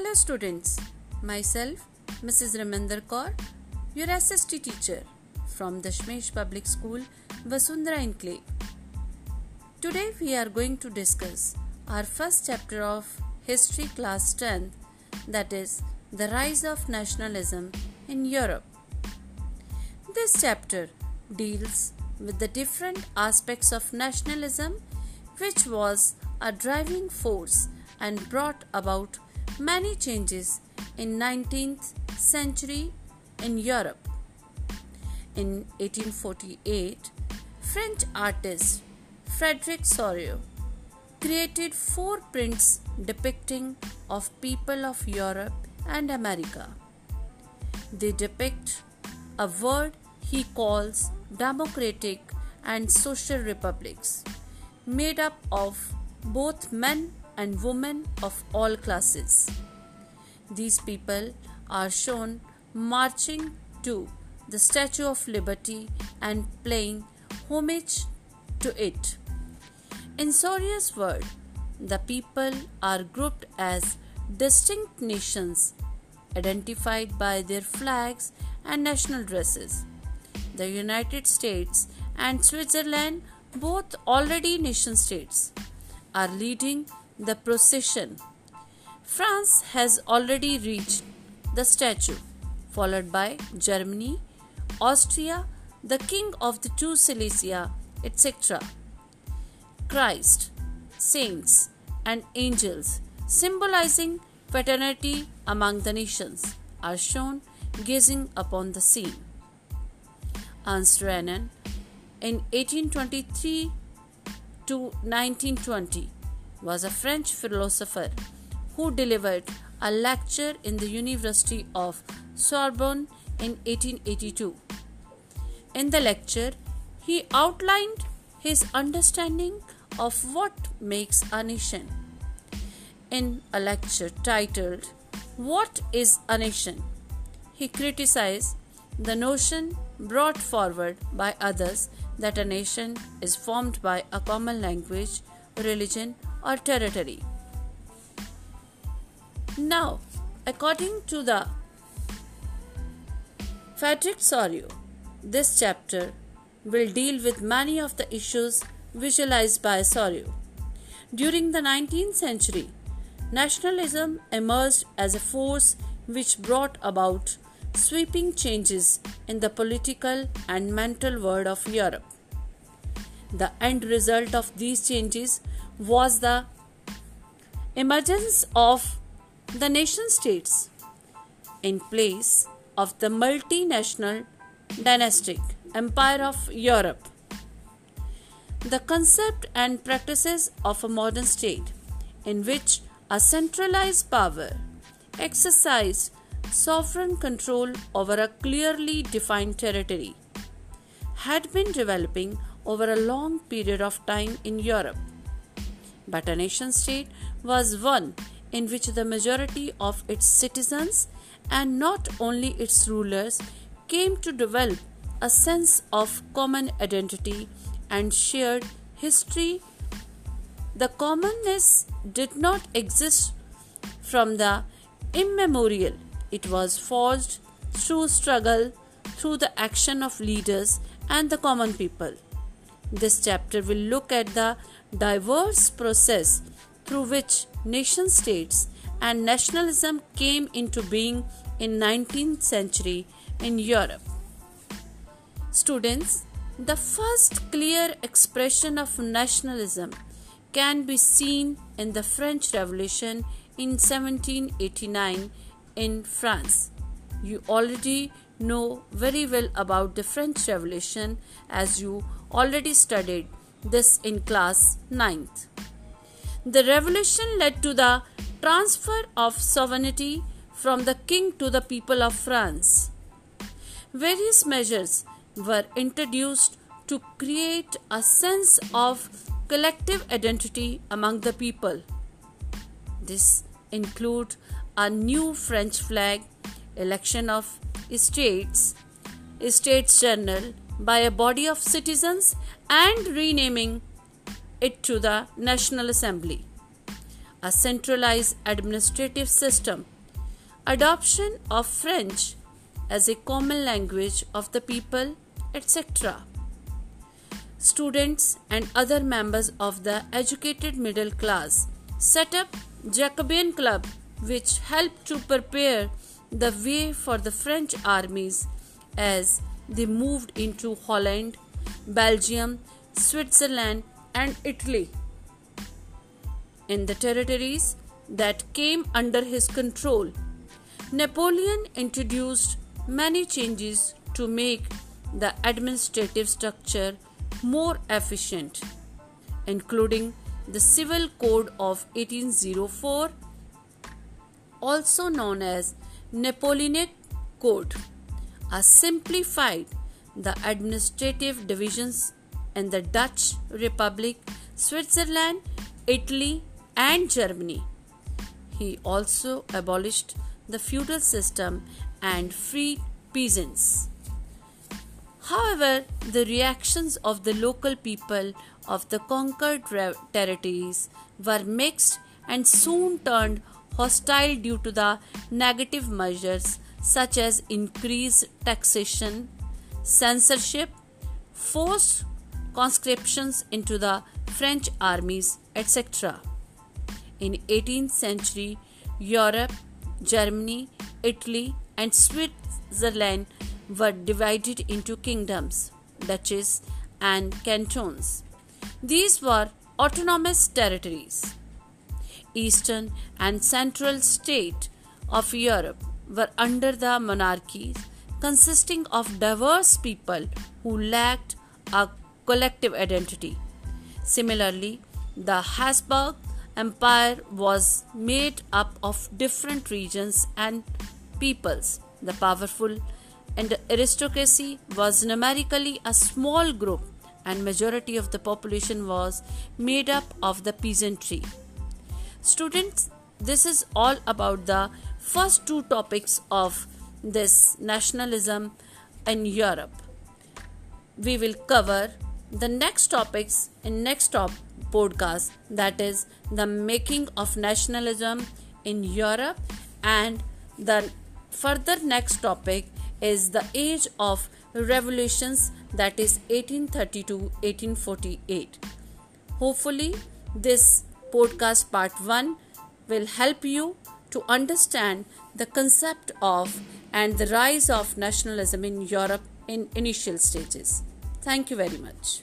Hello students, myself Mrs. Raminder Kaur, your SST teacher from the Shmesh Public School, Vasundhara Enclave. Today we are going to discuss our first chapter of History Class 10 that is The Rise of Nationalism in Europe. This chapter deals with the different aspects of nationalism which was a driving force and brought about many changes in 19th century in Europe. In 1848, French artist Frederic Sorrieu created four prints depicting of people of Europe and America. They depict a world he calls democratic and social republics made up of both men and women of all classes. These people are shown marching to the Statue of Liberty and paying homage to it. In Sorrieu's word, the people are grouped as distinct nations identified by their flags and national dresses. The United States and Switzerland, both already nation states, are leading the procession. France has already reached the statue, followed by Germany, Austria, the King of the two Silesia, etc. Christ, saints, and angels, symbolizing fraternity among the nations, are shown gazing upon the scene. Ernst Renan, in 1823 to 1920, was a French philosopher who delivered a lecture in the University of Sorbonne in 1882. In the lecture, he outlined his understanding of what makes a nation. In a lecture titled, What is a Nation? he criticized the notion brought forward by others that a nation is formed by a common language, religion, or territory. Now, according to the Frederick Sorrieu, this chapter will deal with many of the issues visualized by Sorrieu. During the 19th century, nationalism emerged as a force which brought about sweeping changes in the political and mental world of Europe. The end result of these changes was the emergence of the nation states in place of the multinational dynastic empire of Europe. The concept and practices of a modern state in which a centralized power exercised sovereign control over a clearly defined territory had been developing over a long period of time in Europe. But a nation state was one in which the majority of its citizens and not only its rulers came to develop a sense of common identity and shared history. The commonness did not exist from the immemorial it was forged through struggle, through the action of leaders and the common people. This chapter will look at the diverse process through which nation states and nationalism came into being in 19th century in Europe. Students, the first clear expression of nationalism can be seen in the French Revolution in 1789 in France. You already know very well about the French Revolution as you already studied this in class 9th. The revolution led to the transfer of sovereignty from the king to the people of France. Various measures were introduced to create a sense of collective identity among the people. This include a new French flag, election of states, Estates General by a body of citizens, and renaming it to the National Assembly. A centralized administrative system adoption of French as a common language of the people, etc. Students and other members of the educated middle class set up Jacobin Club which helped to prepare the way for the French armies as they moved into Holland, Belgium, Switzerland, and Italy. In the territories that came under his control, Napoleon introduced many changes to make the administrative structure more efficient, including the Civil Code of 1804, also known as Napoleonic Code, a simplified the administrative divisions in the Dutch Republic, Switzerland, Italy, and Germany. He also abolished the feudal system and freed peasants. However, the reactions of the local people of the conquered territories were mixed and soon turned hostile due to the negative measures such as increased taxation, censorship, forced conscriptions into the French armies, etc. In 18th century Europe, Germany, Italy, and Switzerland were divided into kingdoms, duchies, and cantons. These were autonomous territories. Eastern and central states of Europe were under the monarchies consisting of diverse people who lacked a collective identity. Similarly, the Habsburg Empire was made up of different regions and peoples. The powerful and aristocracy was numerically a small group and majority of the population was made up of the peasantry. Students, this is all about the first two topics of this nationalism in Europe. We will cover the next topics in next top podcast that is the making of nationalism in Europe and the further next topic is the age of revolutions that is 1832 1848 hopefully this podcast part 1 will help you to understand the concept of and the rise of nationalism in Europe in initial stages. Thank you very much.